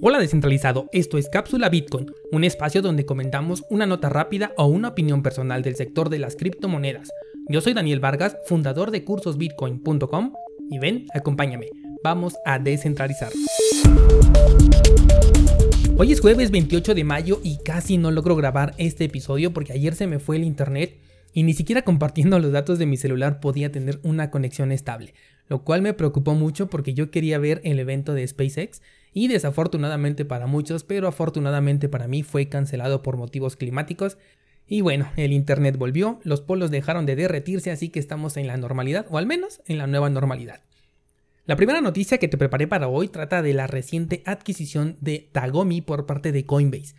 Hola descentralizado, esto es Cápsula Bitcoin, un espacio donde comentamos una nota rápida o una opinión personal del sector de las criptomonedas. Yo soy Daniel Vargas, fundador de cursosbitcoin.com y ven, acompáñame, vamos a descentralizar. Hoy es jueves 28 de mayo y casi no logro grabar este episodio porque ayer se me fue el internet y ni siquiera compartiendo los datos de mi celular podía tener una conexión estable, lo cual me preocupó mucho porque yo quería ver el evento de SpaceX y desafortunadamente para muchos, pero afortunadamente para mí fue cancelado por motivos climáticos. Y bueno, el Internet volvió, los polos dejaron de derretirse, así que estamos en la normalidad, o al menos en la nueva normalidad. La primera noticia que te preparé para hoy trata de la reciente adquisición de Tagomi por parte de Coinbase.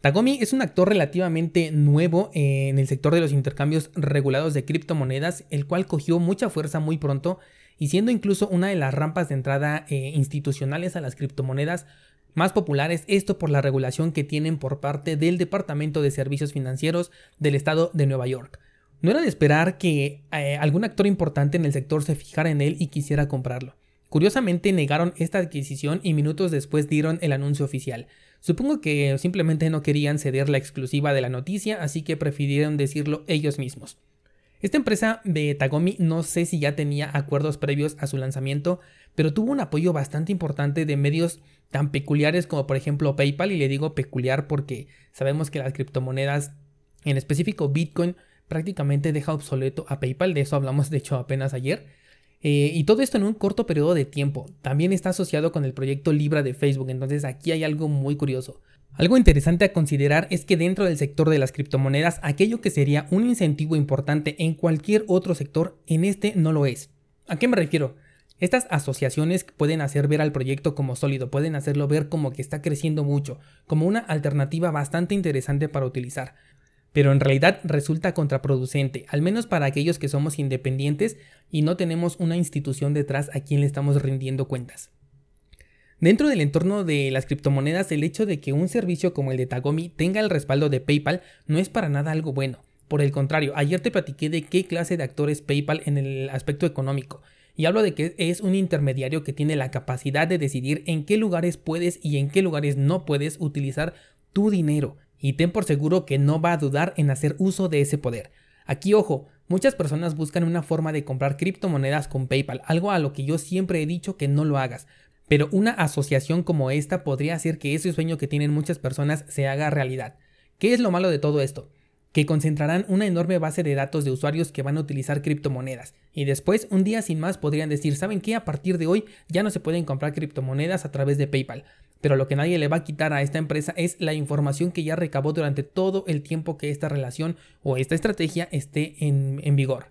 Tagomi es un actor relativamente nuevo en el sector de los intercambios regulados de criptomonedas, el cual cogió mucha fuerza muy pronto y siendo incluso una de las rampas de entrada eh, institucionales a las criptomonedas más populares, esto por la regulación que tienen por parte del Departamento de Servicios Financieros del Estado de Nueva York. No era de esperar que eh, algún actor importante en el sector se fijara en él y quisiera comprarlo. Curiosamente negaron esta adquisición y minutos después dieron el anuncio oficial. Supongo que simplemente no querían ceder la exclusiva de la noticia, así que prefirieron decirlo ellos mismos. Esta empresa de Tagomi no sé si ya tenía acuerdos previos a su lanzamiento, pero tuvo un apoyo bastante importante de medios tan peculiares como por ejemplo PayPal, y le digo peculiar porque sabemos que las criptomonedas, en específico Bitcoin, prácticamente deja obsoleto a PayPal, de eso hablamos de hecho apenas ayer. Eh, y todo esto en un corto periodo de tiempo. También está asociado con el proyecto Libra de Facebook, entonces aquí hay algo muy curioso. Algo interesante a considerar es que dentro del sector de las criptomonedas, aquello que sería un incentivo importante en cualquier otro sector, en este no lo es. ¿A qué me refiero? Estas asociaciones pueden hacer ver al proyecto como sólido, pueden hacerlo ver como que está creciendo mucho, como una alternativa bastante interesante para utilizar. Pero en realidad resulta contraproducente, al menos para aquellos que somos independientes y no tenemos una institución detrás a quien le estamos rindiendo cuentas. Dentro del entorno de las criptomonedas, el hecho de que un servicio como el de Tagomi tenga el respaldo de PayPal no es para nada algo bueno. Por el contrario, ayer te platiqué de qué clase de actor es PayPal en el aspecto económico. Y hablo de que es un intermediario que tiene la capacidad de decidir en qué lugares puedes y en qué lugares no puedes utilizar tu dinero. Y ten por seguro que no va a dudar en hacer uso de ese poder. Aquí ojo, muchas personas buscan una forma de comprar criptomonedas con PayPal, algo a lo que yo siempre he dicho que no lo hagas, pero una asociación como esta podría hacer que ese sueño que tienen muchas personas se haga realidad. ¿Qué es lo malo de todo esto? Que concentrarán una enorme base de datos de usuarios que van a utilizar criptomonedas. Y después, un día sin más, podrían decir, ¿saben qué? A partir de hoy ya no se pueden comprar criptomonedas a través de PayPal. Pero lo que nadie le va a quitar a esta empresa es la información que ya recabó durante todo el tiempo que esta relación o esta estrategia esté en, vigor.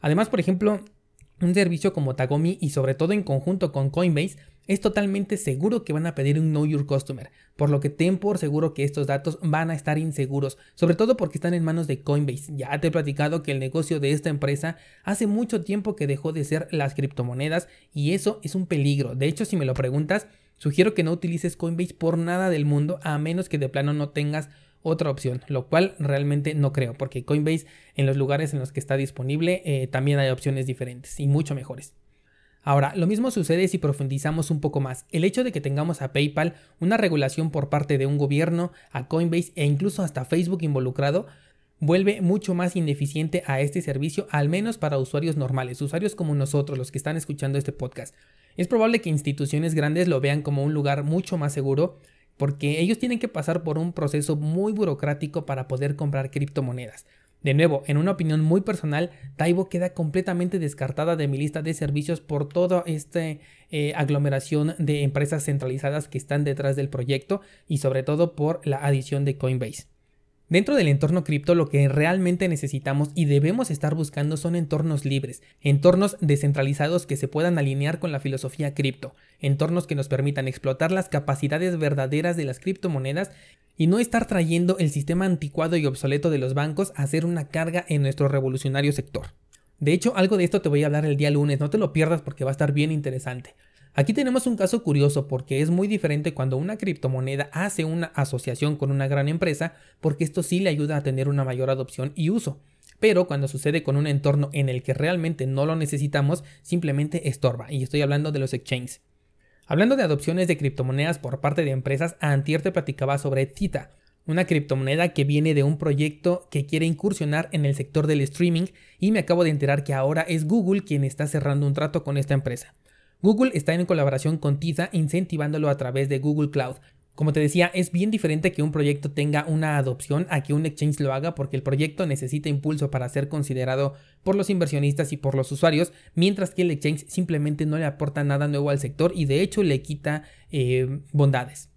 Además, por ejemplo, un servicio como Tagomi y sobre todo en conjunto con Coinbase es totalmente seguro que van a pedir un Know Your Customer, por lo que ten por seguro que estos datos van a estar inseguros, sobre todo porque están en manos de Coinbase. Ya te he platicado que el negocio de esta empresa hace mucho tiempo que dejó de ser las criptomonedas y eso es un peligro. De hecho, si me lo preguntas, sugiero que no utilices Coinbase por nada del mundo a menos que de plano no tengas otra opción, lo cual realmente no creo, porque Coinbase en los lugares en los que está disponible eh, también hay opciones diferentes y mucho mejores. Ahora, lo mismo sucede si profundizamos un poco más. El hecho de que tengamos a PayPal, una regulación por parte de un gobierno, a Coinbase e incluso hasta Facebook involucrado, vuelve mucho más ineficiente a este servicio, al menos para usuarios normales, usuarios como nosotros, los que están escuchando este podcast. Es probable que instituciones grandes lo vean como un lugar mucho más seguro, porque ellos tienen que pasar por un proceso muy burocrático para poder comprar criptomonedas. De nuevo, en una opinión muy personal, Taibo queda completamente descartada de mi lista de servicios por toda esta eh, aglomeración de empresas centralizadas que están detrás del proyecto y sobre todo por la adición de Coinbase. Dentro del entorno cripto lo que realmente necesitamos y debemos estar buscando son entornos libres, entornos descentralizados que se puedan alinear con la filosofía cripto, entornos que nos permitan explotar las capacidades verdaderas de las criptomonedas y no estar trayendo el sistema anticuado y obsoleto de los bancos a ser una carga en nuestro revolucionario sector. De hecho, algo de esto te voy a hablar el día lunes, no te lo pierdas porque va a estar bien interesante. Aquí tenemos un caso curioso porque es muy diferente cuando una criptomoneda hace una asociación con una gran empresa porque esto sí le ayuda a tener una mayor adopción y uso. Pero cuando sucede con un entorno en el que realmente no lo necesitamos, simplemente estorba. Y estoy hablando de los exchanges. Hablando de adopciones de criptomonedas por parte de empresas, antier te platicaba sobre Theta, una criptomoneda que viene de un proyecto que quiere incursionar en el sector del streaming y me acabo de enterar que ahora es Google quien está cerrando un trato con esta empresa. Google está en colaboración con Tiza incentivándolo a través de Google Cloud. Como te decía, es bien diferente que un proyecto tenga una adopción a que un exchange lo haga porque el proyecto necesita impulso para ser considerado por los inversionistas y por los usuarios, mientras que el exchange simplemente no le aporta nada nuevo al sector y de hecho le quita eh, bondades.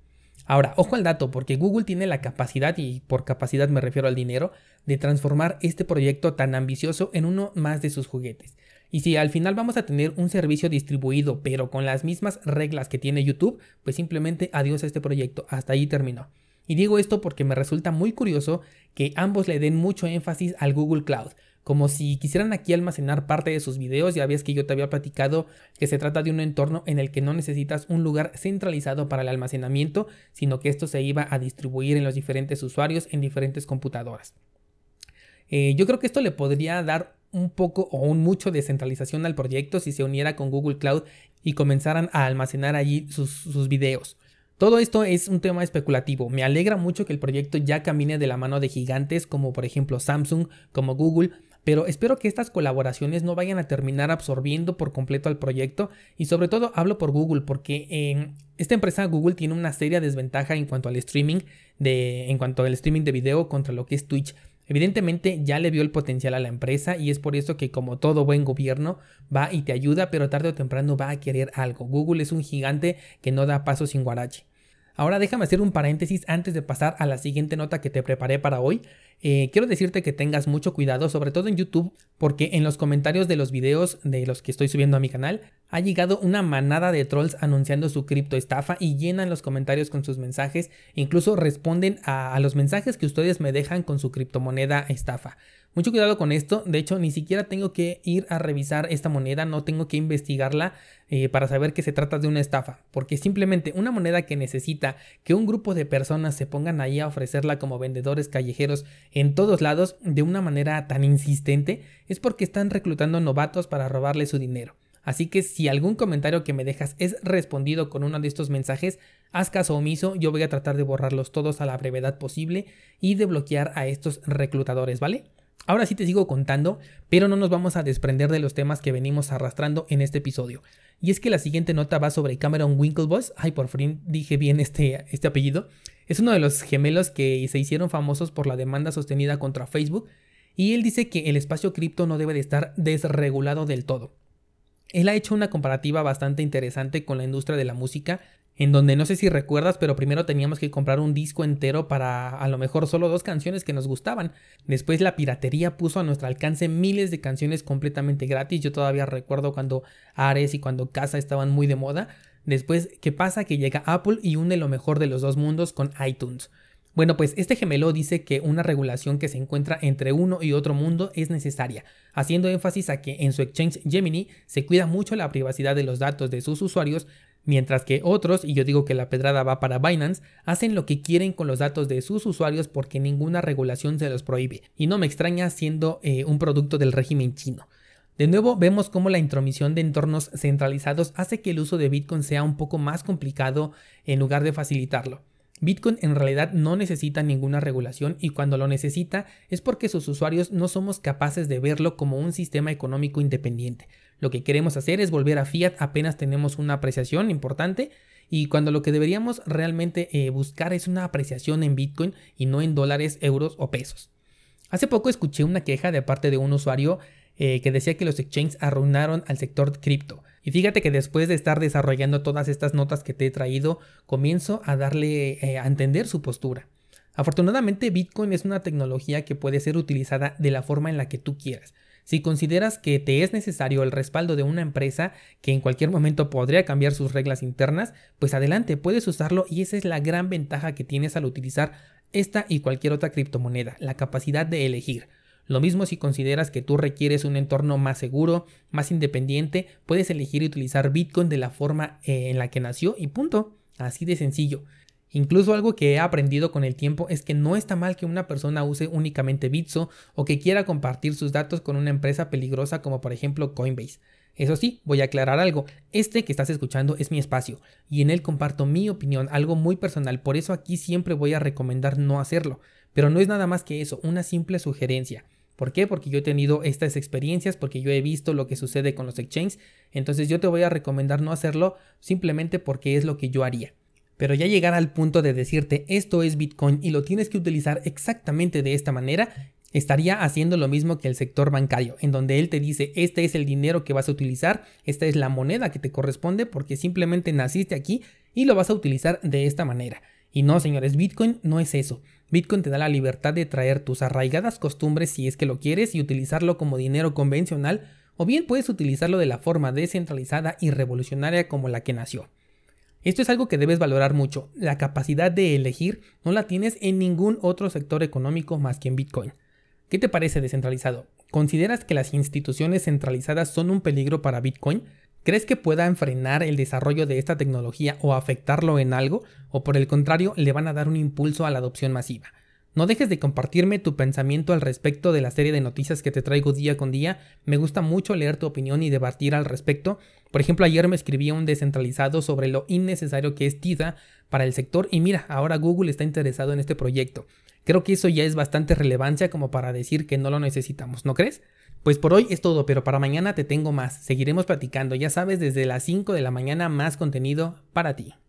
Ahora, ojo al dato, porque Google tiene la capacidad, y por capacidad me refiero al dinero, de transformar este proyecto tan ambicioso en uno más de sus juguetes. Y si al final vamos a tener un servicio distribuido, pero con las mismas reglas que tiene YouTube, pues simplemente adiós a este proyecto, hasta ahí terminó. Y digo esto porque me resulta muy curioso que ambos le den mucho énfasis al Google Cloud, como si quisieran aquí almacenar parte de sus videos. Ya ves que yo te había platicado que se trata de un entorno en el que no necesitas un lugar centralizado para el almacenamiento, sino que esto se iba a distribuir en los diferentes usuarios en diferentes computadoras. Eh, yo creo que esto le podría dar un poco o un mucho de centralización al proyecto si se uniera con Google Cloud y comenzaran a almacenar allí sus, sus videos. Todo esto es un tema especulativo. Me alegra mucho que el proyecto ya camine de la mano de gigantes como por ejemplo Samsung, como Google, pero espero que estas colaboraciones no vayan a terminar absorbiendo por completo al proyecto y sobre todo hablo por Google porque en esta empresa Google tiene una seria desventaja en cuanto al streaming de en cuanto al streaming de video contra lo que es Twitch. Evidentemente ya le vio el potencial a la empresa y es por eso que como todo buen gobierno va y te ayuda, pero tarde o temprano va a querer algo. Google es un gigante que no da paso sin guarache. Ahora déjame hacer un paréntesis antes de pasar a la siguiente nota que te preparé para hoy. Eh, quiero decirte que tengas mucho cuidado, sobre todo en YouTube, porque en los comentarios de los videos de los que estoy subiendo a mi canal, ha llegado una manada de trolls anunciando su cripto estafa y llenan los comentarios con sus mensajes, incluso responden a los mensajes que ustedes me dejan con su criptomoneda estafa. Mucho cuidado con esto, de hecho ni siquiera tengo que ir a revisar esta moneda, no tengo que investigarla eh, para saber que se trata de una estafa, porque simplemente una moneda que necesita que un grupo de personas se pongan ahí a ofrecerla como vendedores callejeros en todos lados de una manera tan insistente es porque están reclutando novatos para robarle su dinero. Así que si algún comentario que me dejas es respondido con uno de estos mensajes, haz caso omiso, yo voy a tratar de borrarlos todos a la brevedad posible y de bloquear a estos reclutadores, ¿vale? Ahora sí te sigo contando, pero no nos vamos a desprender de los temas que venimos arrastrando en este episodio. Y es que la siguiente nota va sobre Cameron Winklevoss. Ay, por fin dije bien este, este apellido. Es uno de los gemelos que se hicieron famosos por la demanda sostenida contra Facebook. Y él dice que el espacio cripto no debe de estar desregulado del todo. Él ha hecho una comparativa bastante interesante con la industria de la música en donde no sé si recuerdas, pero primero teníamos que comprar un disco entero para a lo mejor solo dos canciones que nos gustaban. Después la piratería puso a nuestro alcance miles de canciones completamente gratis. Yo todavía recuerdo cuando Ares y cuando Casa estaban muy de moda. Después, ¿qué pasa? Que llega Apple y une lo mejor de los dos mundos con iTunes. Bueno, pues este gemelo dice que una regulación que se encuentra entre uno y otro mundo es necesaria, haciendo énfasis a que en su exchange Gemini se cuida mucho la privacidad de los datos de sus usuarios, Mientras que otros, y yo digo que la pedrada va para Binance, hacen lo que quieren con los datos de sus usuarios porque ninguna regulación se los prohíbe. Y no me extraña siendo eh, un producto del régimen chino. De nuevo vemos cómo la intromisión de entornos centralizados hace que el uso de Bitcoin sea un poco más complicado en lugar de facilitarlo. Bitcoin en realidad no necesita ninguna regulación y cuando lo necesita es porque sus usuarios no somos capaces de verlo como un sistema económico independiente. Lo que queremos hacer es volver a fiat apenas tenemos una apreciación importante y cuando lo que deberíamos realmente eh, buscar es una apreciación en Bitcoin y no en dólares, euros o pesos. Hace poco escuché una queja de parte de un usuario eh, que decía que los exchanges arruinaron al sector cripto. Y fíjate que después de estar desarrollando todas estas notas que te he traído, comienzo a darle eh, a entender su postura. Afortunadamente Bitcoin es una tecnología que puede ser utilizada de la forma en la que tú quieras. Si consideras que te es necesario el respaldo de una empresa que en cualquier momento podría cambiar sus reglas internas, pues adelante, puedes usarlo y esa es la gran ventaja que tienes al utilizar esta y cualquier otra criptomoneda, la capacidad de elegir. Lo mismo si consideras que tú requieres un entorno más seguro, más independiente, puedes elegir utilizar Bitcoin de la forma eh, en la que nació y punto. Así de sencillo. Incluso algo que he aprendido con el tiempo es que no está mal que una persona use únicamente Bitso o que quiera compartir sus datos con una empresa peligrosa como por ejemplo Coinbase. Eso sí, voy a aclarar algo. Este que estás escuchando es mi espacio y en él comparto mi opinión, algo muy personal, por eso aquí siempre voy a recomendar no hacerlo. Pero no es nada más que eso, una simple sugerencia. ¿Por qué? Porque yo he tenido estas experiencias, porque yo he visto lo que sucede con los exchanges, entonces yo te voy a recomendar no hacerlo simplemente porque es lo que yo haría. Pero ya llegar al punto de decirte esto es Bitcoin y lo tienes que utilizar exactamente de esta manera, estaría haciendo lo mismo que el sector bancario, en donde él te dice, este es el dinero que vas a utilizar, esta es la moneda que te corresponde porque simplemente naciste aquí y lo vas a utilizar de esta manera. Y no, señores, Bitcoin no es eso. Bitcoin te da la libertad de traer tus arraigadas costumbres si es que lo quieres y utilizarlo como dinero convencional, o bien puedes utilizarlo de la forma descentralizada y revolucionaria como la que nació. Esto es algo que debes valorar mucho. La capacidad de elegir no la tienes en ningún otro sector económico más que en Bitcoin. ¿Qué te parece descentralizado? ¿Consideras que las instituciones centralizadas son un peligro para Bitcoin? ¿Crees que puedan frenar el desarrollo de esta tecnología o afectarlo en algo? ¿O por el contrario le van a dar un impulso a la adopción masiva? No dejes de compartirme tu pensamiento al respecto de la serie de noticias que te traigo día con día. Me gusta mucho leer tu opinión y debatir al respecto. Por ejemplo, ayer me escribía un descentralizado sobre lo innecesario que es TIDA para el sector y mira, ahora Google está interesado en este proyecto. Creo que eso ya es bastante relevancia como para decir que no lo necesitamos, ¿no crees? Pues por hoy es todo, pero para mañana te tengo más. Seguiremos platicando, ya sabes, desde las 5 de la mañana más contenido para ti.